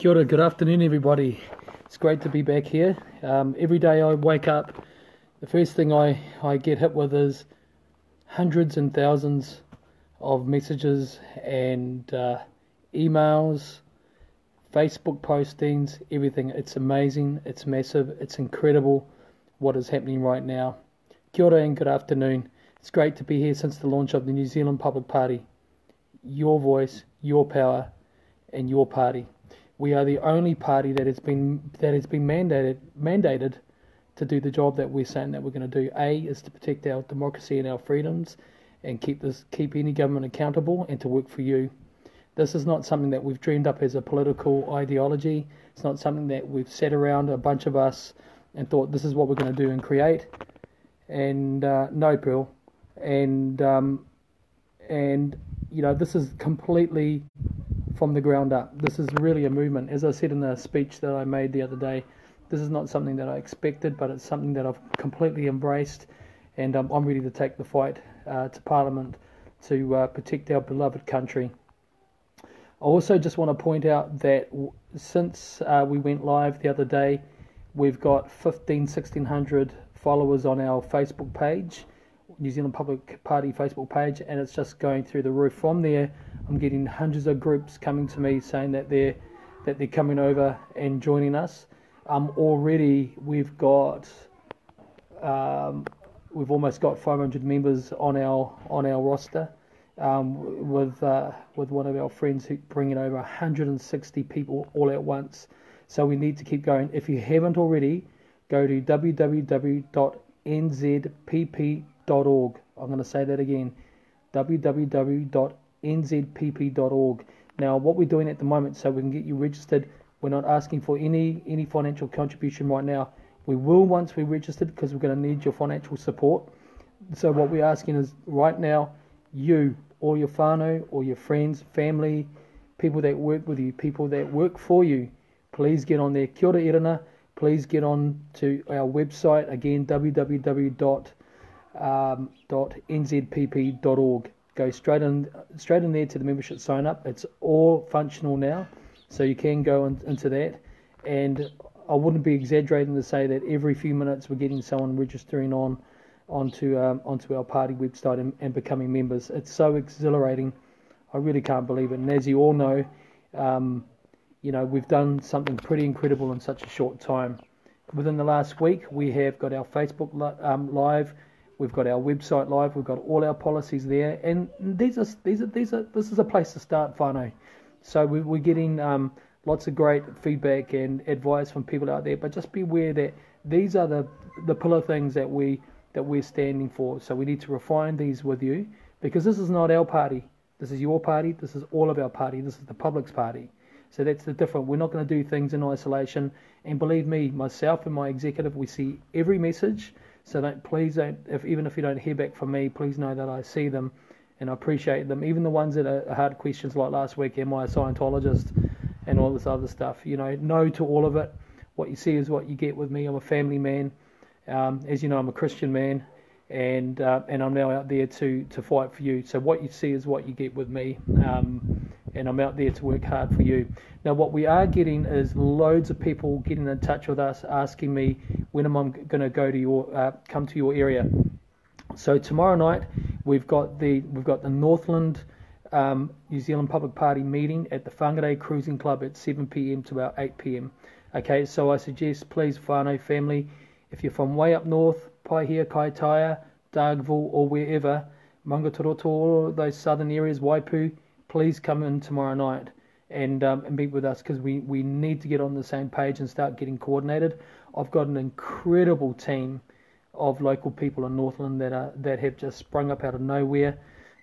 Kia ora, good afternoon, everybody. It's great to be back here. Um, every day I wake up, the first thing I, I get hit with is hundreds and thousands of messages and uh, emails, Facebook postings, everything. It's amazing, it's massive, it's incredible what is happening right now. Kia ora and good afternoon. It's great to be here since the launch of the New Zealand Public Party. Your voice, your power, and your party. We are the only party that has been that has been mandated mandated to do the job that we're saying that we're going to do. A is to protect our democracy and our freedoms, and keep this keep any government accountable, and to work for you. This is not something that we've dreamed up as a political ideology. It's not something that we've sat around a bunch of us and thought this is what we're going to do and create. And uh, no, Pearl. And um, and you know this is completely from the ground up. This is really a movement. As I said in the speech that I made the other day, this is not something that I expected, but it's something that I've completely embraced, and um, I'm ready to take the fight uh, to Parliament to uh, protect our beloved country. I also just want to point out that since uh, we went live the other day, we've got 15, 1600 followers on our Facebook page, New Zealand Public Party Facebook page, and it's just going through the roof. From there, I'm getting hundreds of groups coming to me saying that they're that they're coming over and joining us. Um, already we've got um, we've almost got 500 members on our on our roster. Um, with uh, with one of our friends who bringing over 160 people all at once. So we need to keep going. If you haven't already, go to www.nzpp.org. I'm going to say that again www.nzpp.org. Now, what we're doing at the moment, so we can get you registered, we're not asking for any any financial contribution right now. We will once we're registered because we're going to need your financial support. So what we're asking is right now, you or your whānau or your friends, family, people that work with you, people that work for you, please get on there. Kia ora irana. Please get on to our website again, www.nzpp.org go straight in straight in there to the membership sign up. It's all functional now, so you can go in, into that. And I wouldn't be exaggerating to say that every few minutes we're getting someone registering on onto um, onto our party website and, and, becoming members. It's so exhilarating. I really can't believe it. And as you all know, um, you know we've done something pretty incredible in such a short time. Within the last week, we have got our Facebook um, live We've got our website live. We've got all our policies there, and these are these are these are this is a place to start, whānau. So we, we're getting um, lots of great feedback and advice from people out there. But just be aware that these are the the pillar things that we that we're standing for. So we need to refine these with you because this is not our party. This is your party. This is all of our party. This is the public's party. So that's the difference. We're not going to do things in isolation. And believe me, myself and my executive, we see every message. So don't please don't if even if you don't hear back from me, please know that I see them and I appreciate them. Even the ones that are hard questions like last week, am I a Scientologist and all this other stuff. You know, no to all of it. What you see is what you get with me. I'm a family man. Um, as you know, I'm a Christian man, and uh, and I'm now out there to to fight for you. So what you see is what you get with me. Um, and I'm out there to work hard for you. Now, what we are getting is loads of people getting in touch with us, asking me when am I going to go to your uh, come to your area. So tomorrow night we've got the we've got the Northland um, New Zealand Public Party meeting at the Whangarei Cruising Club at 7 p.m. to about 8 p.m. Okay, so I suggest please whānau family, if you're from way up north, Paihia, Kaitaia, Dargaville or wherever, Maungaturoto, those southern areas, Waipu, please come in tomorrow night and, um, and meet with us because we, we need to get on the same page and start getting coordinated. I've got an incredible team of local people in Northland that are that have just sprung up out of nowhere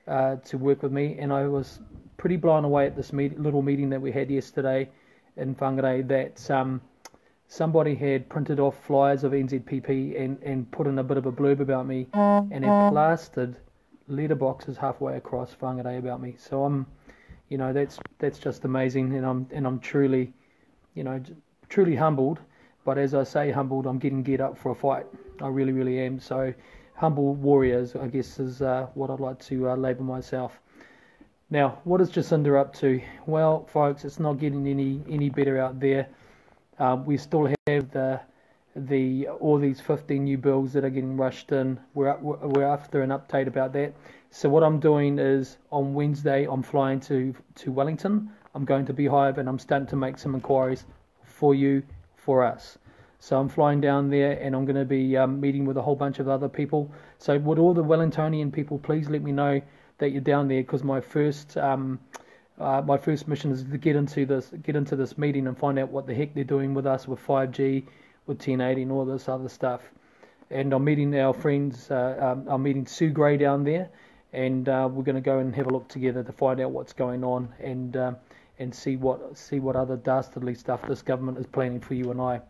uh, to work with me, and I was pretty blown away at this meet, little meeting that we had yesterday in Whangarei that um, somebody had printed off flyers of NZPP and, and put in a bit of a blurb about me and had plastered letterboxes halfway across Whangarei about me. So I'm you know that's that's just amazing, and I'm and I'm truly, you know, truly humbled. But as I say humbled, I'm getting geared up for a fight. I really, really am. So humble warriors, I guess, is uh, what I'd like to uh, label myself. Now, what is Jacinda up to? Well, folks, it's not getting any any better out there. Um, we still have the the all these 15 new bills that are getting rushed in. We're we're after an update about that. So what I'm doing is on Wednesday I'm flying to to Wellington. I'm going to Beehive and I'm starting to make some inquiries for you for us. So I'm flying down there and I'm going to be um, meeting with a whole bunch of other people. So would all the Wellingtonian people please let me know that you're down there because my first um, uh, my first mission is to get into this get into this meeting and find out what the heck they're doing with us with 5G, with 1080 and all this other stuff. And I'm meeting our friends. Uh, um, I'm meeting Sue Grey down there, and uh, we're going to go and have a look together to find out what's going on and um, and see what see what other dastardly stuff this government is planning for you and I.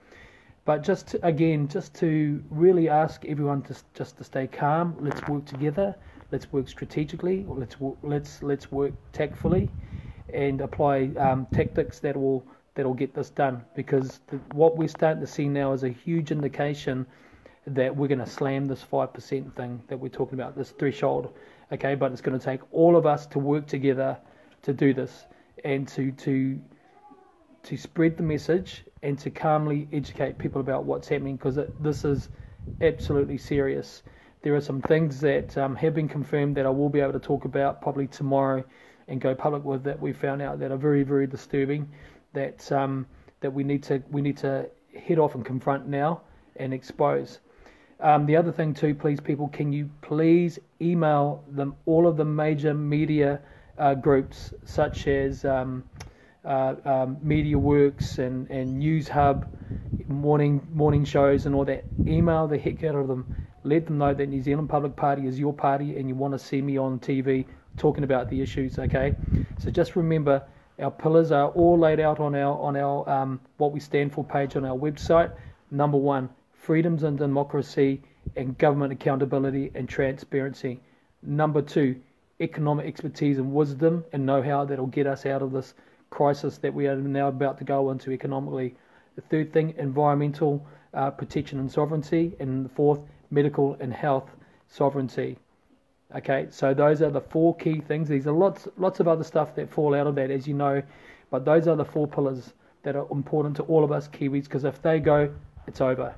But just to, again, just to really ask everyone to just to stay calm. Let's work together. Let's work strategically. Let's let's let's work tactfully, and apply um, tactics that will that will get this done. Because the, what we're starting to see now is a huge indication that we're going to slam this five percent thing that we're talking about, this threshold. Okay, but it's going to take all of us to work together to do this and to to to spread the message and to calmly educate people about what's happening because this is absolutely serious. There are some things that um, have been confirmed that I will be able to talk about probably tomorrow and go public with that we found out that are very very disturbing that um, that we need to we need to head off and confront now and expose. Um, the other thing too, please people, can you please email them all of the major media uh, groups such as um, uh, um, MediaWorks and, and Newshub, morning morning shows and all that. Email the heck out of them. Let them know that New Zealand Public Party is your party and you want to see me on TV talking about the issues. Okay, so just remember our pillars are all laid out on our on our um, what we stand for page on our website. Number one, freedoms and democracy and government accountability and transparency. Number two, economic expertise and wisdom and know-how that'll get us out of this crisis that we are now about to go into economically. The third thing, environmental uh, protection and sovereignty, and the fourth, medical and health sovereignty. Okay, so those are the four key things. These are lots, lots of other stuff that fall out of that, as you know, but those are the four pillars that are important to all of us Kiwis. Because if they go, it's over.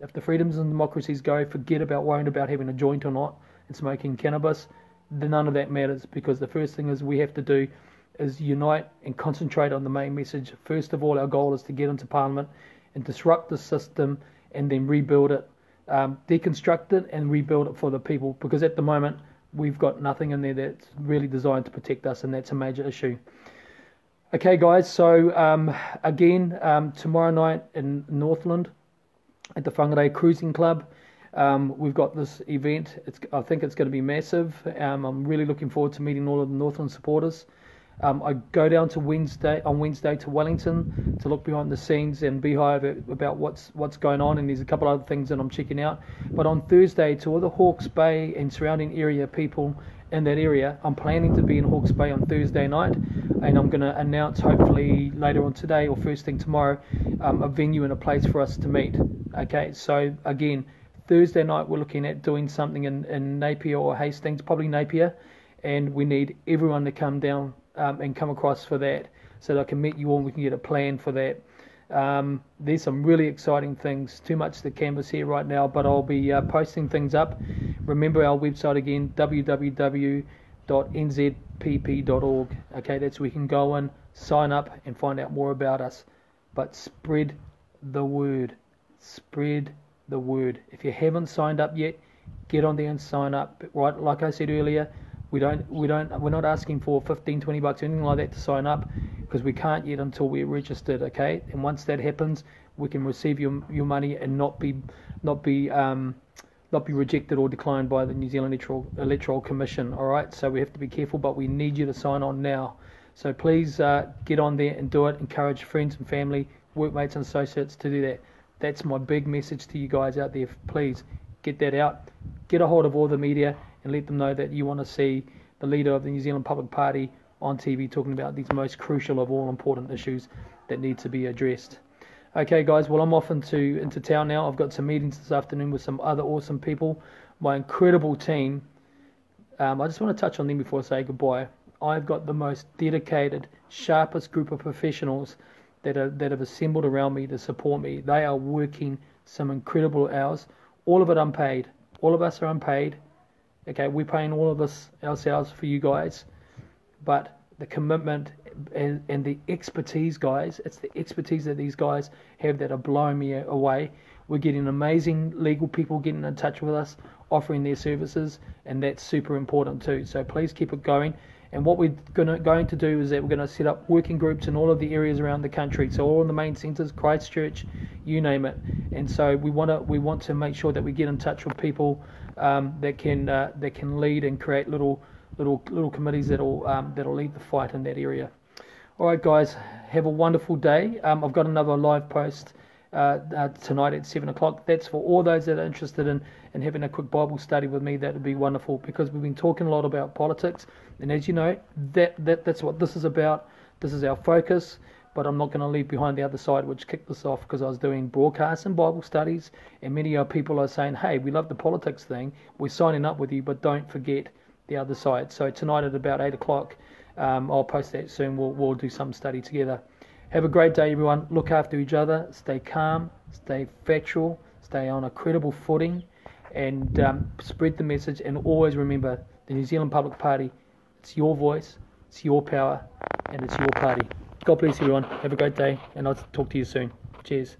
If the freedoms and democracies go, forget about worrying about having a joint or not and smoking cannabis Then none of that matters because the first thing is we have to do is unite and concentrate on the main message. First of all, our goal is to get into Parliament and disrupt the system and then rebuild it, um, deconstruct it and rebuild it for the people because at the moment we've got nothing in there that's really designed to protect us and that's a major issue. Okay, guys, so um, again, um, tomorrow night in Northland at the Whangarei Cruising Club. Um, we've got this event. It's, I think it's going to be massive. Um, I'm really looking forward to meeting all of the Northland supporters. Um, I go down to Wednesday on Wednesday to Wellington to look behind the scenes and beehive about what's what's going on, and there's a couple other things that I'm checking out. But on Thursday, to all the Hawke's Bay and surrounding area people in that area, I'm planning to be in Hawke's Bay on Thursday night, and I'm going to announce hopefully later on today or first thing tomorrow um, a venue and a place for us to meet. Okay, so again Thursday night, we're looking at doing something in, in Napier or Hastings, probably Napier, and we need everyone to come down um, and come across for that so that I can meet you all and we can get a plan for that. Um, there's some really exciting things. Too much to canvas here right now, but I'll be uh, posting things up. Remember our website again, www.nzpp.org. Okay, that's where you can go and sign up and find out more about us. But spread the word. Spread the word. If you haven't signed up yet, get on there and sign up. Right, like I said earlier, we don't, we don't, we're not asking for 15, 20 bucks, or anything like that to sign up, because we can't yet until we're registered. Okay, and once that happens, we can receive your your money and not be, not be, um, not be rejected or declined by the New Zealand Electoral Electoral Commission. All right, so we have to be careful, but we need you to sign on now. So please uh, get on there and do it. Encourage friends and family, workmates and associates to do that. That's my big message to you guys out there. Please get that out. Get a hold of all the media and let them know that you want to see the leader of the New Zealand Public Party on TV talking about these most crucial of all important issues that need to be addressed. Okay, guys. Well, I'm off into into town now. I've got some meetings this afternoon with some other awesome people. My incredible team. Um, I just want to touch on them before I say goodbye. I've got the most dedicated, sharpest group of professionals that are that have assembled around me to support me. They are working some incredible hours, all of it unpaid. All of us are unpaid. Okay, we're paying all of this ourselves for you guys, but the commitment and, and the expertise, guys, it's the expertise that these guys have that are blowing me away. We're getting amazing legal people getting in touch with us, offering their services, and that's super important too. So please keep it going. And what we're gonna, going to do is that we're going to set up working groups in all of the areas around the country. So all in the main centres, Christchurch, you name it. And so we want to we want to make sure that we get in touch with people um, that can uh, that can lead and create little little little committees that'll um, that'll lead the fight in that area. All right, guys, have a wonderful day. Um, I've got another live post uh, uh, tonight at 7 o'clock. That's for all those that are interested in, in having a quick Bible study with me. That would be wonderful because we've been talking a lot about politics. And as you know, that, that that's what this is about. This is our focus. But I'm not going to leave behind the other side, which kicked this off because I was doing broadcasts and Bible studies. And many of people are saying, hey, we love the politics thing. We're signing up with you, but don't forget the other side. So tonight at about 8 o'clock, um, I'll post that soon. We'll, we'll do some study together. Have a great day, everyone. Look after each other. Stay calm. Stay factual. Stay on a credible footing. And um, spread the message. And always remember the New Zealand Public Party. It's your voice. It's your power. And it's your party. God bless everyone. Have a great day. And I'll talk to you soon. Cheers.